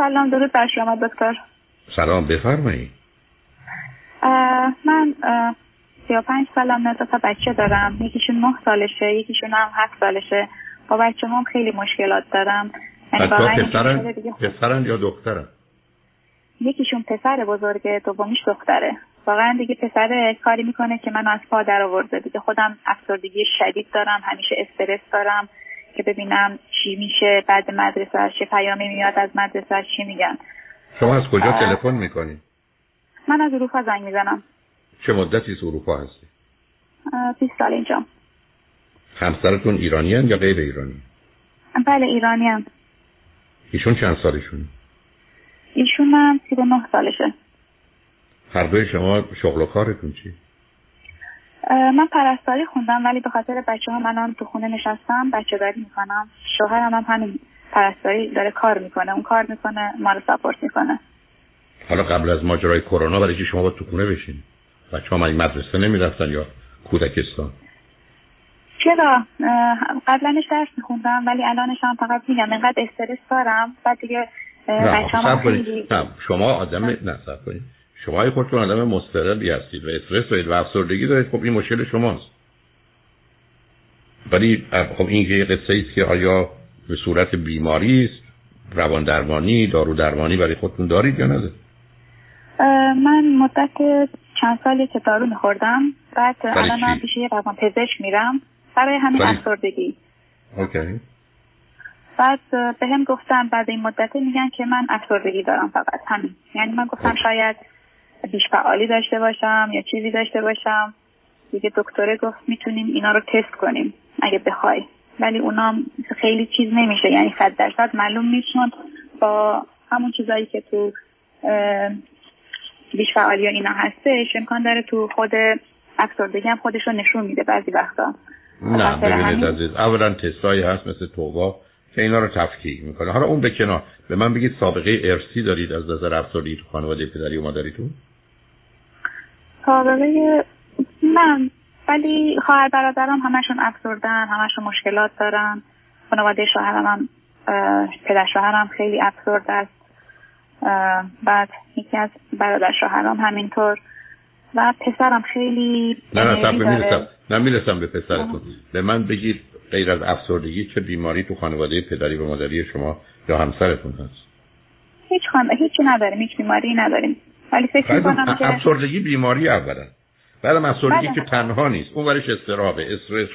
سلام درود بر شما دکتر سلام بفرمایید من سی و پنج سالم دو تا بچه دارم. یکیشون نه سالشه یکیشون هم هفت سالشه. با بچه هم خیلی مشکلات دارم. یعنی پسرن, پسرن یا دخترن؟ یکیشون پسر بزرگه دومیش دختره. واقعا دیگه پسر کاری می‌کنه که من از پا در آورده. دیگه خودم افسردگی شدید دارم همیشه استرس دارم. که ببینم چی میشه بعد مدرسه چه پیامی میاد از مدرسه چی میگن شما از کجا تلفن می‌کنی؟ من از اروپا زنگ می‌زنم چه مدتی از اروپا هستی؟ 20 سال اینجا همسرتون ایرانی یا غیر ایرانی؟ بله ایرانی هم. ایشون چند سالشون؟ ایشون هم 39 سالشه هر دوی شما شغل و کارتون چی؟ من پرستاری خوندم ولی به خاطر بچه هم الان تو خونه نشستم بچه داری می‌کنم شوهرم هم همین پرستاری داره کار می‌کنه اون کار می‌کنه ما رو سپورت می‌کنه. حالا قبل از ماجرای کرونا برای که شما با تو خونه بشین؟ بچه هم مدرسه نمی‌رفتن یا کودکستان؟ چرا؟ قبلنش درس میخوندم ولی الانش هم فقط میگم اینقدر استرس دارم. بعد دیگه بچه هم شما آدم نه کنید. شما خودتون آدم مسترلی هستید و استرس دارید و افسردگی دارید خب این مشکل شماست. ولی خب این یه قصه است که آیا به صورت بیماری است روان درمانی دارو درمانی برای خودتون دارید یا ندارید؟ من مدت چند سالی که دارو میخوردم بعد الان من پیش یه روان پزشک میرم برای همین افسردگی. اوکی. بعد به هم گفتن بعد این مدت میگن که من افسردگی دارم فقط همین. یعنی من گفتم شاید بیش فعالی داشته باشم یا چیزی داشته باشم؟ دیگه دکتره گفت می‌تونیم اینا رو تست کنیم اگه بخوای. ولی اونا خیلی چیز نمیشه. یعنی صد درصد معلوم نیست. با همون چیزایی که تو بیش فعالی ها اینا هستش امکان داره تو خود افسردگی هم خودش رو نشون میده بعضی وقتا. نه ببینید عزیز اولا تستایی هست مثل توبا که اینا رو تفکیک می‌کنه. حالا اون به کنار. به من بگید سابقه ارسی دارید از نظر افسردگی تو خانواده پدری و مادریتون؟ سابقه من ولی خواهر برادرم همشون افسردن همشون مشکلات دارن. خانواده شوهرم هم پدر شوهرم خیلی افسرد است. بعد یکی از برادر شوهرم همینطور. و پسرم خیلی نه نه می‌رسم. نه می‌رسم به پسرتون. به من بگید غیر از افسردگی چه بیماری تو خانواده پدری و مادری شما یا همسرتون هست؟ هیچ خانواده هیچی نداریم هیچ بیماری نداریم. ولی فکر می‌کنم که افسردگی بیماری اولا بعد افسردگی بله. که تنها نیست. اون ورش استرابه استرس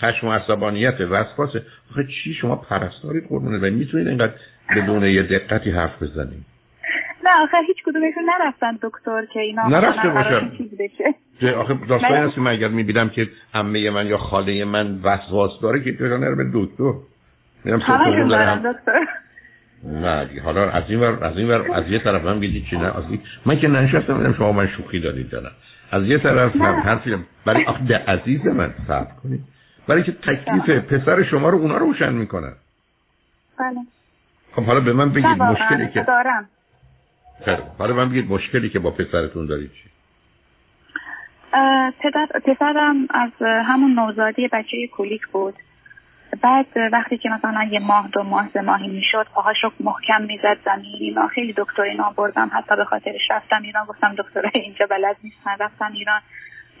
خشم و عصبانیت وسواس. آخه چی شما پرستاری قربونه و می‌تونید اینقدر بدون یه دقتی حرف بزنید؟ نه آخه هیچ کدومشون نرفتن دکتر که اینا نرفته بشه. آخه داستانی هست که من اگر می‌بینم که عمه من یا خاله من وسواس داره که نره به دکتر. میرم دکتر. نه حالا از این ور از این ور از یه طرف من بگید چی نه از این من که ننشستم بودم شما من شوخی دارید نه. از یه طرف هم حرفی برای آخه عزیز من صبر کنید. برای که تکلیف پسر شما رو اونا روشن می‌کنن. بله. خب حالا به من بگید مشکلی که دارم. حالا من بگید مشکلی که با پسرتون دارید چی؟ پدر پسرم از همون نوزادی بچه کولیک بود. بعد وقتی که مثلا یه ماه دو ماه سه ماهی می‌شد پاهاشو محکم می‌زد زمین اینا خیلی دکتر اینا بردم. حتی به خاطرش رفتم ایران گفتم دکترای اینجا بلد نیستن. رفتم ایران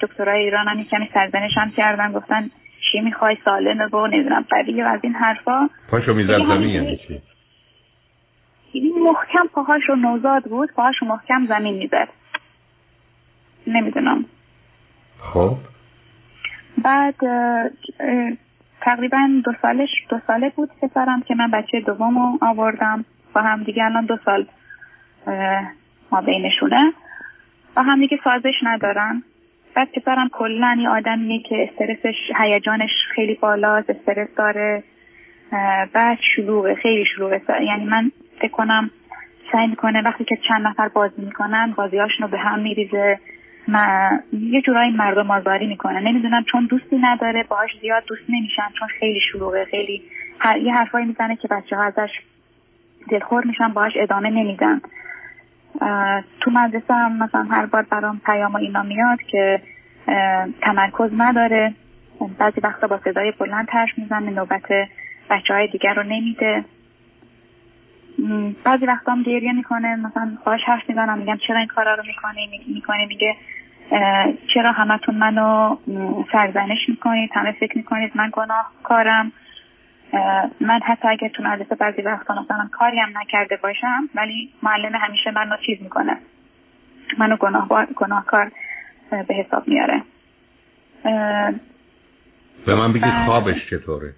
دکترای ایران هم کمی سرزنش هم کردن. گفتن چی می‌خوای؟ سالمه و نمی‌دونم و از این حرفا. پاشو می‌زد زمین یعنی چی؟ محکم پاهاش رو نوزاد بود پاهاش رو محکم زمین می‌زد. نمی‌دونم. خب. بعد تقریبا دو سالش دو ساله بود پسرم که من بچه دوم رو آوردم با هم دیگه الان دو سال ما بینشونه. با هم دیگه سازش ندارن. بعد پسرم کلا یه آدمیه که استرسش هیجانش خیلی بالاست استرس داره. بعد شلوغه خیلی شلوغه. یعنی من فکر کنم سعی می‌کنه وقتی که چند نفر بازی می‌کنن بازیهاشون رو به هم میریزه. یه جورایی مردم آزاری می‌کنه نمی‌دونم چون دوستی نداره باهاش زیاد دوست نمیشن چون خیلی شلوغه خیلی هر... یه حرفایی می‌زنه که بچه ها ازش دلخور میشن باهاش ادامه نمیدن. تو مدرسه هم مثلا هر بار برام پیام اینا میاد که تمرکز نداره. بعضی وقتا با صدای بلند ترش می‌زنه نوبت بچه های دیگر رو نمیده. بعضی وقتا هم گریه می‌کنه مثلا باهاش حرف می‌زنم میگم چرا این کارا رو می‌کنی می‌کنه میگه چرا همتون منو سرزنش می‌کنید همه فکر می‌کنید من گناه کارم من حتی اگر تو مدرسه بعضی وقتا مثلا کاری هم نکرده باشم ولی معلم همیشه منو چیز می‌کنه. منو گناه گناهکار به حساب میاره. به من بگید خوابش چطوره؟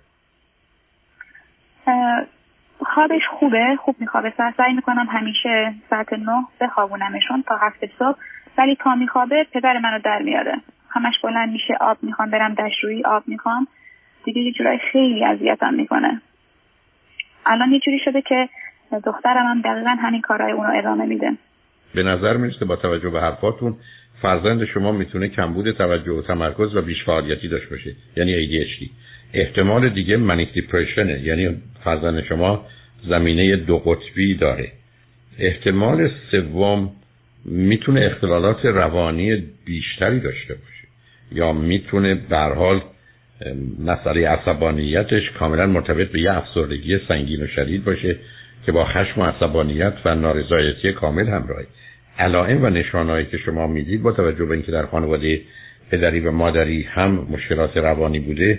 خوابش خوبه خوب میخوابه. سعی می‌کنم همیشه ساعت نه بخوابونمشون تا هفت صبح. ولی تا میخوابه پدر منو در میاره. همش بلند میشه آب می‌خوام برم دشرویی آب می‌خوام. دیگه یه جورایی خیلی اذیتم می‌کنه. الان یه جوری شده که دخترم هم دقیقا همین کارهای اونو ادامه میده. به نظر می‌رسه با توجه به حرفاتون فرزند شما می‌تونه کمبود توجه و تمرکز و بیش فعالیتی داشته باشه. یعنی ADHD احتمال دیگه منیک دیپریشنه یعنی فرزند شما زمینه دو قطبی داره. احتمال سوم می‌تونه اختلالات روانی بیشتری داشته باشه یا می‌تونه به حال مسئله عصبانیتش کاملا مرتبط به یه افسردگی سنگین و شدید باشه که با خشم و عصبانیت و نارضایتی کامل همراهه. علائم و نشانهایی که شما می‌دید با توجه به اینکه در خانواده پدری و مادری هم مشکلات روانی بوده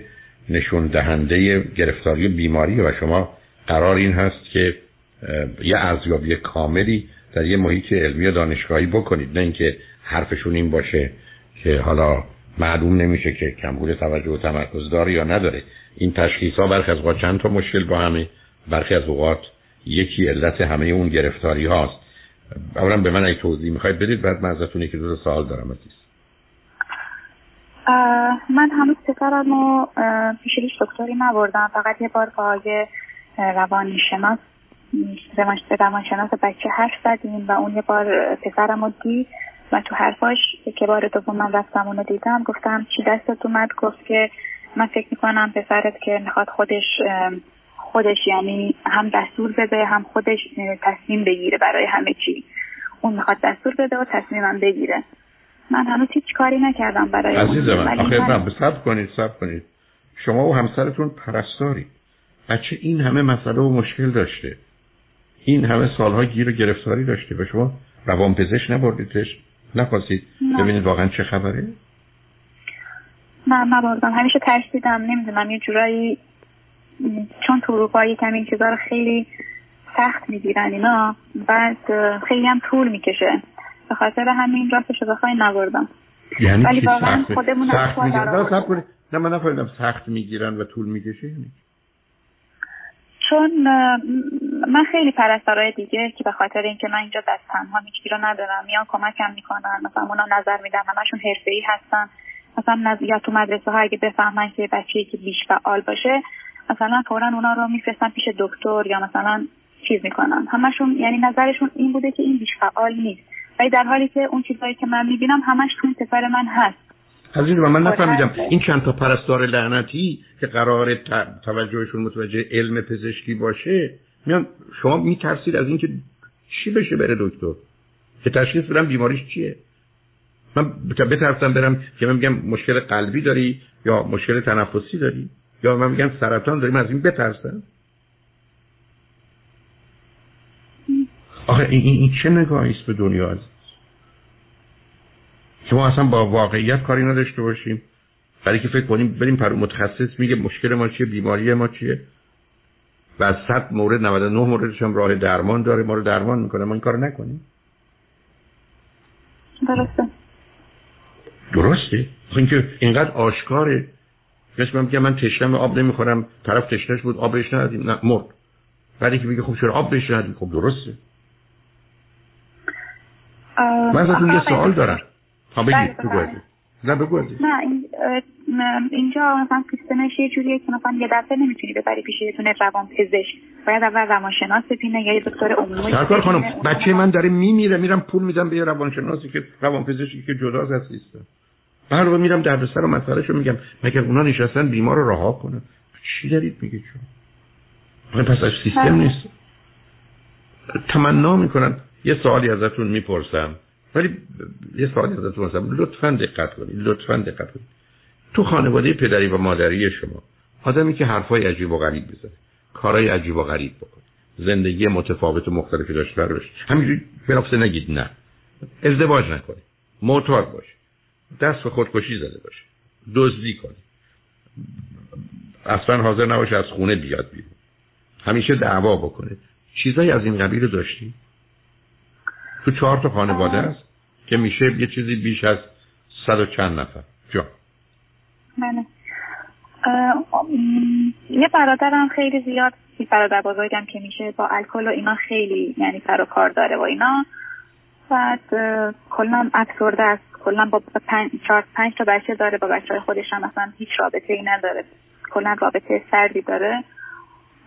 نشون دهنده گرفتاری بیماری و شما قرار این هست که یه ارزیابی کاملی در یه محیط علمی و دانشگاهی بکنید. نه اینکه حرفشون این باشه که حالا معلوم نمیشه که کمبود توجه و تمرکز داره یا نداره. این تشخیص ها برخی از اوقات چند تا مشکل با همه برخی از اوقات یکی علت همه اون گرفتاری هاست اولا به من ای توضیح می‌خواید بدید بعد من ازتون که دو سوال دارم عزیز. من هنوز پسرم رو پیش دکتری نبردم. فقط یه بار با روانشناس روانشناس بچه حرف زدیم و اون یه بار پسرم رو دید و تو حرفاش که بار دوم من رفتم اونو دیدم گفتم چی دستت اومد؟ گفت که من فکر می‌کنم پسرت که می‌خواد خودش خودش یعنی هم دستور بده هم خودش تصمیم بگیره برای همه چی. اون می‌خواد دستور بده و تصمیمم بگیره. من هنوز هیچ کاری نکردم برای عزیز من آخه من... کنید سب کنید. شما و همسرتون پرستاری. بچه این همه مسئله و مشکل داشته. این همه سالها گیر و گرفتاری داشته. به شما روان پزشک نبردیدش. نخواستید ببینید واقعا چه خبره؟ نه نبردم. همیشه ترسیدم. نمی‌دونم یه جورایی چون تو اروپا یکم این چیزا رو خیلی سخت می‌گیرن اینا بعد خیلی هم طول می‌کشه. به خاطر همین راستش رو بخوای نبردم. یعنی ولی واقعا خودمون سخت می‌گیرن. نه من نفهمیدم سخت می‌گیرن و طول می‌کشه یعنی چون من خیلی پرستارای دیگه که به خاطر اینکه من اینجا دست تنها هیچکی رو ندارم میان کمکم می‌کنن مثلا اونا نظر میدن همشون ای هستن. مثلا یا تو مدرسه ها اگه بفهمن که بچه که بیش فعال باشه مثلا فورا اونا رو میفرستن پیش دکتر یا مثلا چیز می‌کنن. همشون یعنی نظرشون این بوده که این بیش فعال نیست. ولی در حالی که اون چیزهایی که من می‌بینم همش تو پسر من هست. عزیز من نفهمیدم. این چند تا پرستار لعنتی که قرار توجهشون متوجه علم پزشکی باشه میان شما میترسید از اینکه چی بشه بره دکتر؟ که تشخیص بدم بیماریش چیه؟ من بترسم برم که من میگم مشکل قلبی داری یا مشکل تنفسی داری؟ یا من میگم سرطان داری؟ من از این بترسم. آخه این, این, چه نگاهی است به دنیا از شما اصلا با واقعیت کاری نداشته باشیم برای که فکر کنیم بریم پر متخصص میگه مشکل ما چیه بیماری ما چیه. و از 100 مورد 99 موردش هم راه درمان داره ما رو درمان می‌کنه. ما این کار نکنیم. درسته. درسته؟ اینکه اینقدر آشکاره. مثل من میگم من تشنم آب نمی‌خورم. طرف تشنش بود آبش ندادیم. نه مرد. بعدی که میگه خب چرا آب بهش ندادیم؟ خب درسته. من ازتون یه سوال دارم. بگید بگو بله. نه بگو نه این اینجا مثلا سیستمش یه جوریه که مثلا یه دفعه نمی‌تونی ببری پیش یه دونه روان پزشک. باید اول روانشناس ببینه یا یه دکتر عمومی سرکار خانم بچه من داره میمیره میرم پول میدم به یه روانشناسی که روان پزشکی که جداست از سیستم. بعد میرم دردسر و مسئله میگم. مگر اونا نشستن بیمار رو رها کنن؟ چی دارید میگید شما؟ پس از سیستم بله. نیست تمنا می‌کنم یه سوالی ازتون می‌پرسم. ولی یه سوالی ازتون هستم لطفا دقت کنید لطفا دقت کنید. تو خانواده پدری و مادری شما آدمی که حرفای عجیب و غریب بزنه کارهای عجیب و غریب بکنه زندگی متفاوت و مختلفی داشته باشه همینجوری بلافاصله نگید نه. ازدواج نکنید معتاد باشه. دست به خودکشی زده باشه. دزدی کنید اصلا حاضر نباشه از خونه بیاد بیرون. همیشه دعوا بکنه. چیزایی از این قبیل رو داشتی؟ تو چهار تا خانواده است؟ که میشه یه چیزی بیش از صد و چند نفر. جا بله. یه برادرم خیلی زیاد برادر بزرگم که میشه با الکل و اینا خیلی یعنی سر و کار داره و اینا. بعد کلا افسرده است. کلا با پنج چهار پنج تا بچه داره. با بچه های خودش هم مثلا هیچ رابطه ای نداره. کلا رابطه سردی داره.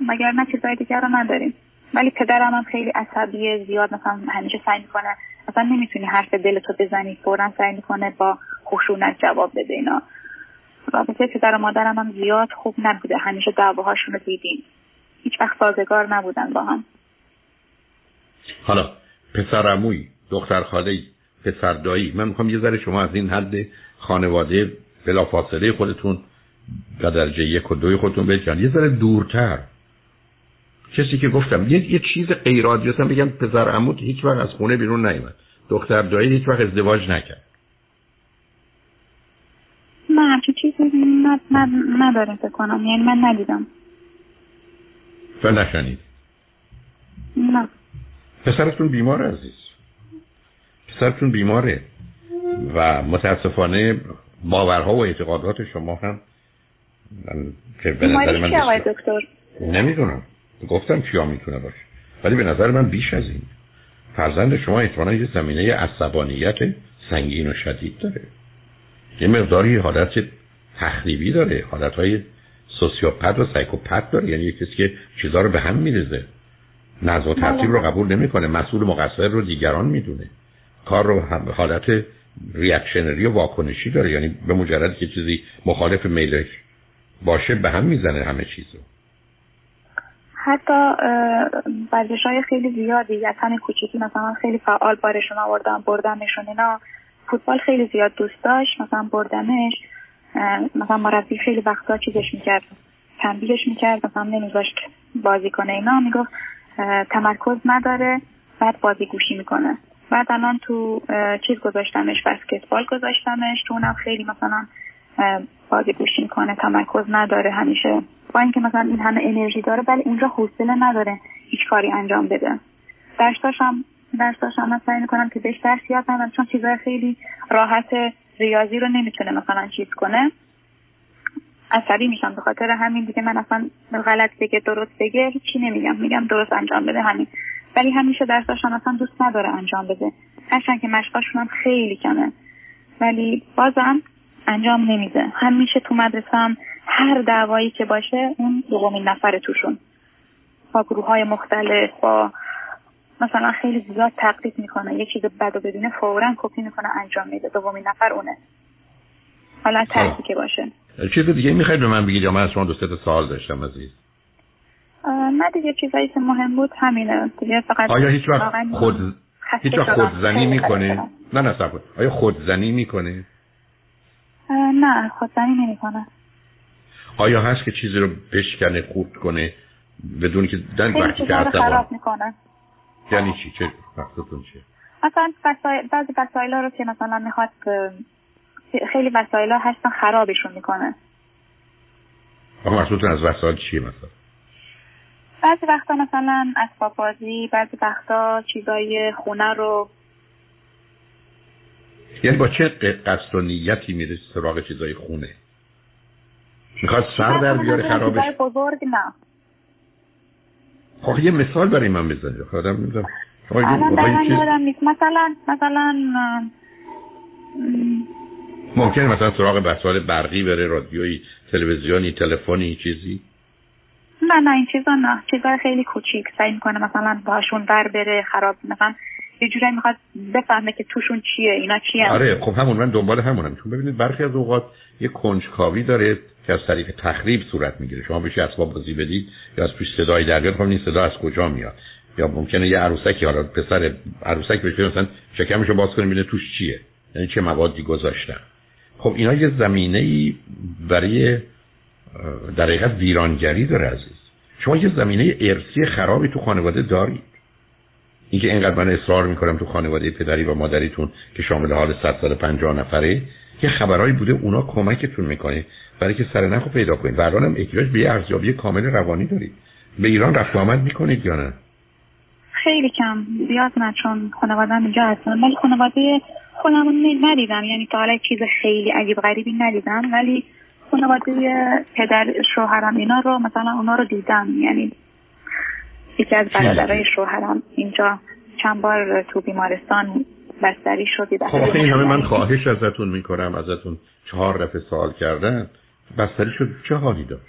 مگر نه چیزای دیگر رو نداریم. ولی پدرم هم خیلی عصبی زیاد مثلا همیشه سعی می‌کنه مثلا نمی‌تونی حرف دلتو بزنی فورا سعی می‌کنه با خشونت جواب بده اینا. رابطه پدر و مادرم هم زیاد خوب نبوده. همیشه دعواهاشون رو دیدیم. هیچ وقت سازگار نبودن با هم. حالا پسر عموی دختر خاله پسر دایی من می‌خوام یه ذره شما از این حد خانواده بلافاصله خودتون در درجه یک و دوی خودتون بگن یه ذره دورتر. کسی که گفتم یه, یه چیز غیر هستم بگم پسر عمود هیچ وقت از خونه بیرون نیومد. دختر دایی هیچ وقت ازدواج نکرد. نه همچین چیزی نداره فکر کنم. یعنی من ندیدم. و نشنید نه. پسرتون بیمار عزیز. پسرتون بیماره. و متاسفانه باورها و اعتقادات شما هم که به نظر من دکتر؟ نمی‌دونم. گفتم کیا می‌تونه باشه. ولی به نظر من بیش از این. فرزند شما احتمالا یه زمینه عصبانیت سنگین و شدید داره. یه مقداری حالت تخریبی داره. حالت های سوسیوپت و سایکوپت داره. یعنی کسی که چیزها رو به هم میرزه نظم و ترتیب رو قبول نمی‌کنه. مسئول مقصر رو دیگران می‌دونه. کار رو حالت ریاکشنری و واکنشی داره. یعنی به مجرد که چیزی مخالف میلش باشه به هم می‌زنه همه چیزو. حتی ورزش های خیلی زیادی همین کوچیکی مثلا خیلی فعال بارشون آوردم بردمشون اینا فوتبال خیلی زیاد دوست داشت مثلا بردمش مثلا مربی خیلی وقتا چیزش می‌کرد تنبیهش می‌کرد مثلا نمیذاشت بازی کنه اینا می‌گفت تمرکز نداره بعد بازی گوشی می‌کنه. بعد الان تو چیز گذاشتمش بسکتبال گذاشتمش تو اونم خیلی مثلا بازی گوشی می‌کنه تمرکز نداره همیشه با اینکه مثلا این همه انرژی داره ولی اونجا حوصله نداره هیچ کاری انجام بده. درستاشم درستاشم من سعی می‌کنم که بهش درس یاد بدم چون چیزای خیلی راحت ریاضی رو نمی‌تونه مثلا چیز کنه. عصبی میشم به خاطر همین دیگه من اصلا غلط بگه درست بگه هیچی نمیگم. میگم درست انجام بده همین. ولی همیشه درساشم اصلا دوست نداره انجام بده. هرچند که مشقاشون هم خیلی کمه. ولی بازم انجام نمیده. همیشه تو مدرسه هم هر دعوایی که باشه اون دومین نفر توشون. با گروه های مختلف با مثلا خیلی زیاد تقلید می‌کنه. یه چیز بد و ببینه فورا کپی می‌کنه انجام میده. دومین نفر اونه. حالا ترسی که باشه. چیز دیگه می‌خواید به من بگید یا من از شما دو سه سوال داشتم عزیز؟ نه دیگه چیزایی که مهم بود همینه. دیگه فقط آیا هیچ وقت خود هیچ وقت خودزنی می‌کنه نه نه سب آیا خودزنی می‌کنه نه خودزنی نمی‌کنه آیا هست که چیزی رو بشکنه خورد کنه بدون که دن وقتی که خراب می‌کنه. یعنی چی؟ چه مقصودتون چیه؟ مثلا بعضی وسایل رو که مثلا می‌خواد خیلی وسایل ها هستن خرابشون می‌کنه. آقا مقصودتون از وسایل چیه مثلا؟ بعضی وقتا مثلا اسباب بازی بعضی وقتا چیزای خونه رو. یعنی با چه قصد و نیتی میره سراغ چیزای خونه؟ می‌خواد سر در بیاره خرابش؟ بزرگ نه. خب یه مثال برای من بزنید. خودم می‌دونم الان یادم نیست. مثلا مثلا ممکنه مثلا سراغ وسایل برقی بره رادیویی تلویزیونی تلفنی چیزی؟ نه نه این چیزا نه. چیزا خیلی کوچیک سعی می‌کنه مثلا باشون بر بره خراب مثلا یه جوری می‌خواد بفهمه که توشون چیه اینا چیه آره خب همون من دنبال همونم. چون ببینید برخی از اوقات یه کنجکاوی داره. که از طریق تخریب صورت می‌گیره. شما بهش اسباب بازی بدید یا از پیش صدای در بیاد خب این صدا از کجا میاد؟ یا ممکنه یه عروسکی حالا پسر عروسک بشه مثلا شکمشو باز کنه ببینه توش چیه؟ یعنی چه موادی گذاشتن؟ خب اینا یه زمینه ای برای در حقیقت ویرانگری داره عزیز. شما یه زمینه ارسی خرابی تو خانواده دارید. اینکه اینقدر من اصرار می‌کنم تو خانواده پدری و مادریتون که شامل حال 100 سال 50 نفره که خبرهایی بوده اونا کمکتون می‌کنه برای که سر نخو پیدا کنید. و الان احتیاج به یه ارزیابی کامل روانی دارید. به ایران رفت آمد می‌کنید یا نه؟ خیلی کم. زیاد نه چون خانواده اینجا هستن. ولی خانواده خودمون ندیدم. یعنی تا حالا چیز خیلی عجیب غریبی ندیدم. ولی خانواده پدر شوهرم اینا رو مثلا اونا رو دیدم. یعنی یکی از برادرای شوهرم اینجا چند بار تو بیمارستان بستری شد خب این همه من خواهش ازتون می‌کنم ازتون چهار دفعه سوال کردن. بستری شد چه حالی داشت؟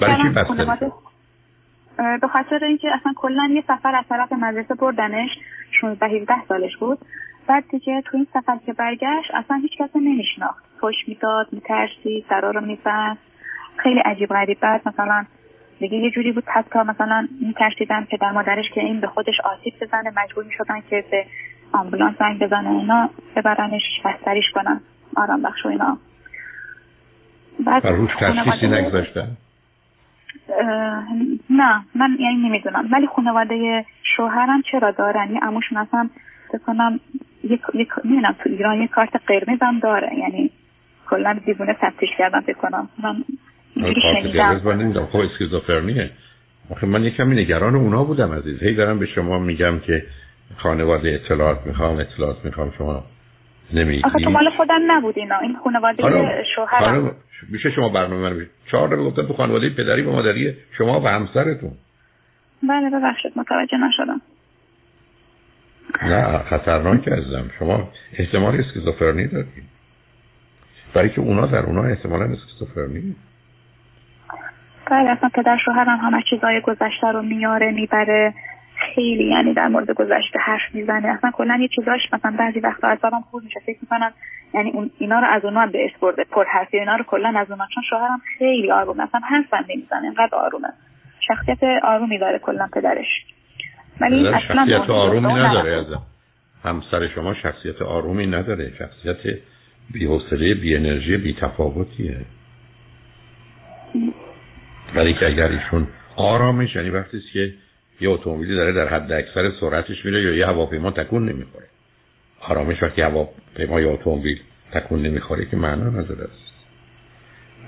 برای چی بستری به خاطر اینکه اصلا کلا یه سفر از طرف مدرسه بردنش 16 17 سالش بود. بعد دیگه تو این سفر که برگشت اصلا هیچ کس نمیشناخت. خوش می‌داد میترسید سرا رو می‌زد خیلی عجیب غریب بعد مثلا دیگه یه جوری بود حتی مثلا میترسیدن که در مادرش که این به خودش آسیب بزنه مجبور می‌شدن که به آمبولانس زنگ بزنه اینا ببرنش بستریش کنن آرام بخش و اینا. بعد روش تشخیصی نگذاشتن؟ نه من یعنی نمی‌دونم. ولی خانواده شوهرم چرا دارن؟ یه اموشون اصلا کنم یک نمی‌دونم تو ایران یه کارت قرمز هم داره. یعنی کلا دیوونه تفتیش کردم فکر کنم. من نمی‌دونم. خب اسکیزوفرنیه. آخه من یکم نگران اونا بودم عزیز. هی دارم به شما میگم که خانواده اطلاعات می‌خوام اطلاعات می‌خوام. شما نمیگی آخه تو مال خودم نبود اینا. این خانواده شوهرم. میشه شما برنامه من چهار دفعه گفتم تو خانواده پدری و مادری شما و همسرتون. بله ببخشید متوجه نشدم. نه خطرناک ازم شما احتمال اسکیزوفرنی دارید. برای که اونا در اونا احتمالا اسکیزوفرنی. بله اصلا پدر شوهرم همه چیزای گذشته رو میاره می‌بره. خیلی یعنی در مورد گذشته حرف می‌زنه. اصلا کلا یه چیزاش مثلا بعضی وقتا از بابام خود میشه فکر می‌کنم یعنی اون اینا رو از اونها به برده پر حرفی اینا رو کلا از اونها چون شوهرم خیلی آرومه اصلا حرف نمی‌زنه انقدر آرومه. شخصیت آرومی داره کلا پدرش. ولی اصلا شخصیت آرومی نداره از همسر شما شخصیت آرومی نداره. شخصیت بی حوصله بی انرژی بی تفاوتیه ولی که اگر ایشون آرامش یعنی وقتی که یه اتومبیلی داره در حد اکثر سرعتش میره یا یه هواپیما تکون نمی‌خوره. آرامش وقتی هواپیما یا اتومبیل تکون نمی‌خوره که معنا نداره. است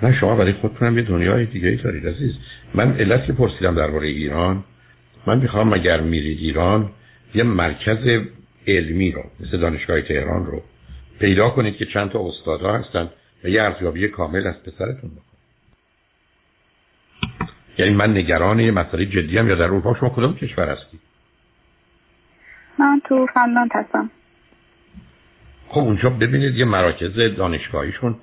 نه شما برای خودتونم یه دنیای دیگه ای دارید عزیز. من علت که پرسیدم درباره ایران من می‌خوام اگر میرید ایران یه مرکز علمی رو مثل دانشگاه تهران رو پیدا کنید که چند تا استادا هستن و یه ارزیابی کامل از پسرتون بکنید. یعنی من نگران یه مسئله جدی هم یا در اروپا شما کدوم کشور هستی من تو فنلاند هستم. خب اونجا ببینید یه مراکز دانشگاهیشون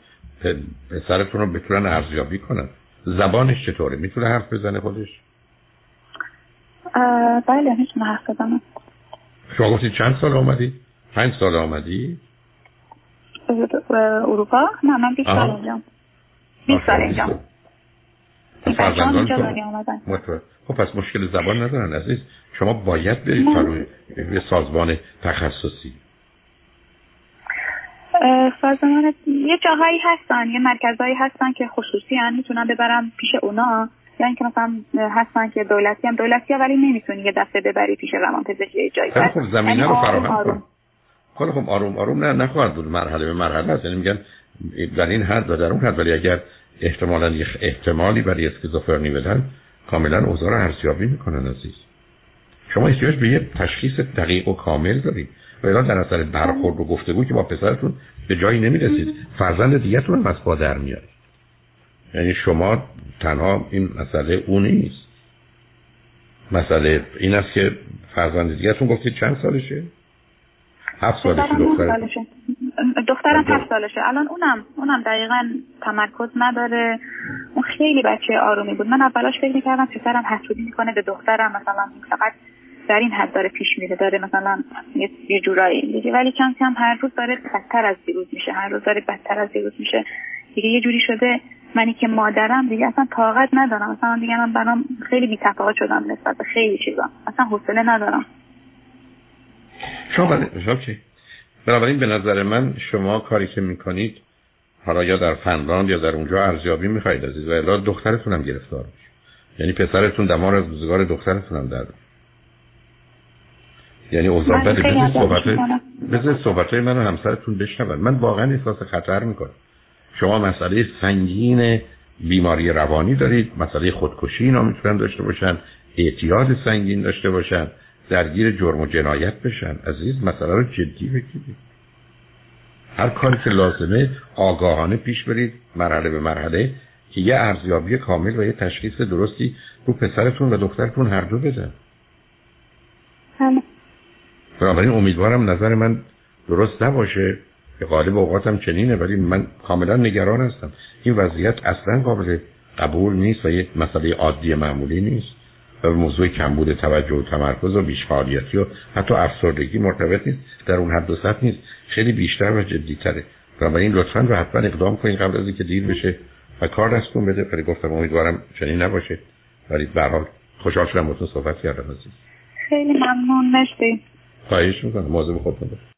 پسرتون رو بتونن ارزیابی کنن. زبانش چطوره؟ می‌تونه حرف بزنه خودش؟ بله می‌تونه حرف بزنه. شما گفتید چند سال آمدی؟ پنج سال آمدی؟ اروپا؟ نه من بیست سال اینجا بیست سال اینجا فرزندان خب پس مشکل زبان ندارن عزیز. شما باید برید تا روی سازمان تخصصی. سازمان یه جاهایی هستن یه مرکزهایی هستن که خصوصی هن می‌تونن ببرم پیش اونا. یا اینکه مثلا هستن که دولتی هم. دولتی ولی نمی‌تونی یه دفعه ببری پیش روان پزشکی جایی. خب زمینه یعنی رو فراهم کن. خب آروم آروم نه نخواهد بود مرحله به مرحله. هست یعنی میگن در این حد و در اون حد. ولی اگر احتمالا یه احتمالی برای اسکیزوفرنی بدن کاملا اوضاع رو ارزیابی می‌کنن عزیز. شما احتیاج به یه تشخیص دقیق و کامل دارید و الان در اثر برخورد و گفتگو که با پسرتون به جایی نمی‌رسید فرزند دیگهتون هم از با در میارید یعنی شما تنها این مسئله او نیست. مسئله این است که فرزند دیگهتون گفتید چند سالشه؟ هفت سالشه دختر دخترم. هفت سالشه. الان اونم اونم دقیقا تمرکز نداره. اون خیلی بچه آرومی بود. من اولاش فکر می‌کردم پسرم حسودی می‌کنه به دخترم مثلا فقط در این حد داره پیش میره داره مثلا یه جورایی دیگه ولی کم کم هر روز داره بدتر از دیروز میشه. هر روز داره بدتر از دیروز میشه. دیگه یه جوری شده منی که مادرم دیگه اصلا طاقت ندارم. مثلا دیگه من برام خیلی بی‌تفاوت شدم نسبت به خیلی چیزا. اصلا حوصله ندارم. شما بله. بنابراین به نظر من شما کاری که می‌کنید حالا یا در فنلاند یا در اونجا ارزیابی می‌خواید عزیز و الا دخترتون هم گرفتار میشه. یعنی پسرتون دمار از روزگار دخترتون هم در یعنی اوضاع بده بذار صحبت بذار صحبت های من و همسرتون بشنون. من واقعا احساس خطر می‌کنم. شما مسئله سنگین بیماری روانی دارید مسئله خودکشی اینا می‌تونن داشته باشن اعتیاد سنگین داشته باشن. درگیر جرم و جنایت بشن. عزیز مسئله رو جدی بگیرید. هر کاری که لازمه آگاهانه پیش برید مرحله به مرحله که یه ارزیابی کامل و یه تشخیص درستی رو پسرتون و دخترتون هر دو بدن. بله. بنابراین امیدوارم نظر من درست نباشه. که غالب اوقاتم چنینه ولی من کاملا نگران هستم. این وضعیت اصلا قابل قبول نیست و یک مسئله عادی معمولی نیست. و موضوع کمبود توجه و تمرکز و بیشفعالیتی و حتی افسردگی مرتبط نیست. در اون حد و سطح نیست. خیلی بیشتر و جدیتره. این لطفا و حتما اقدام کنید قبل از اینکه دیر بشه و کار دستون بده. ولی گفتم امیدوارم چنین نباشه. ولی به حال خوشحال شدم با صحبت کردم خیلی ممنون. مرسی. خواهش می‌کنم. مواظب خودتون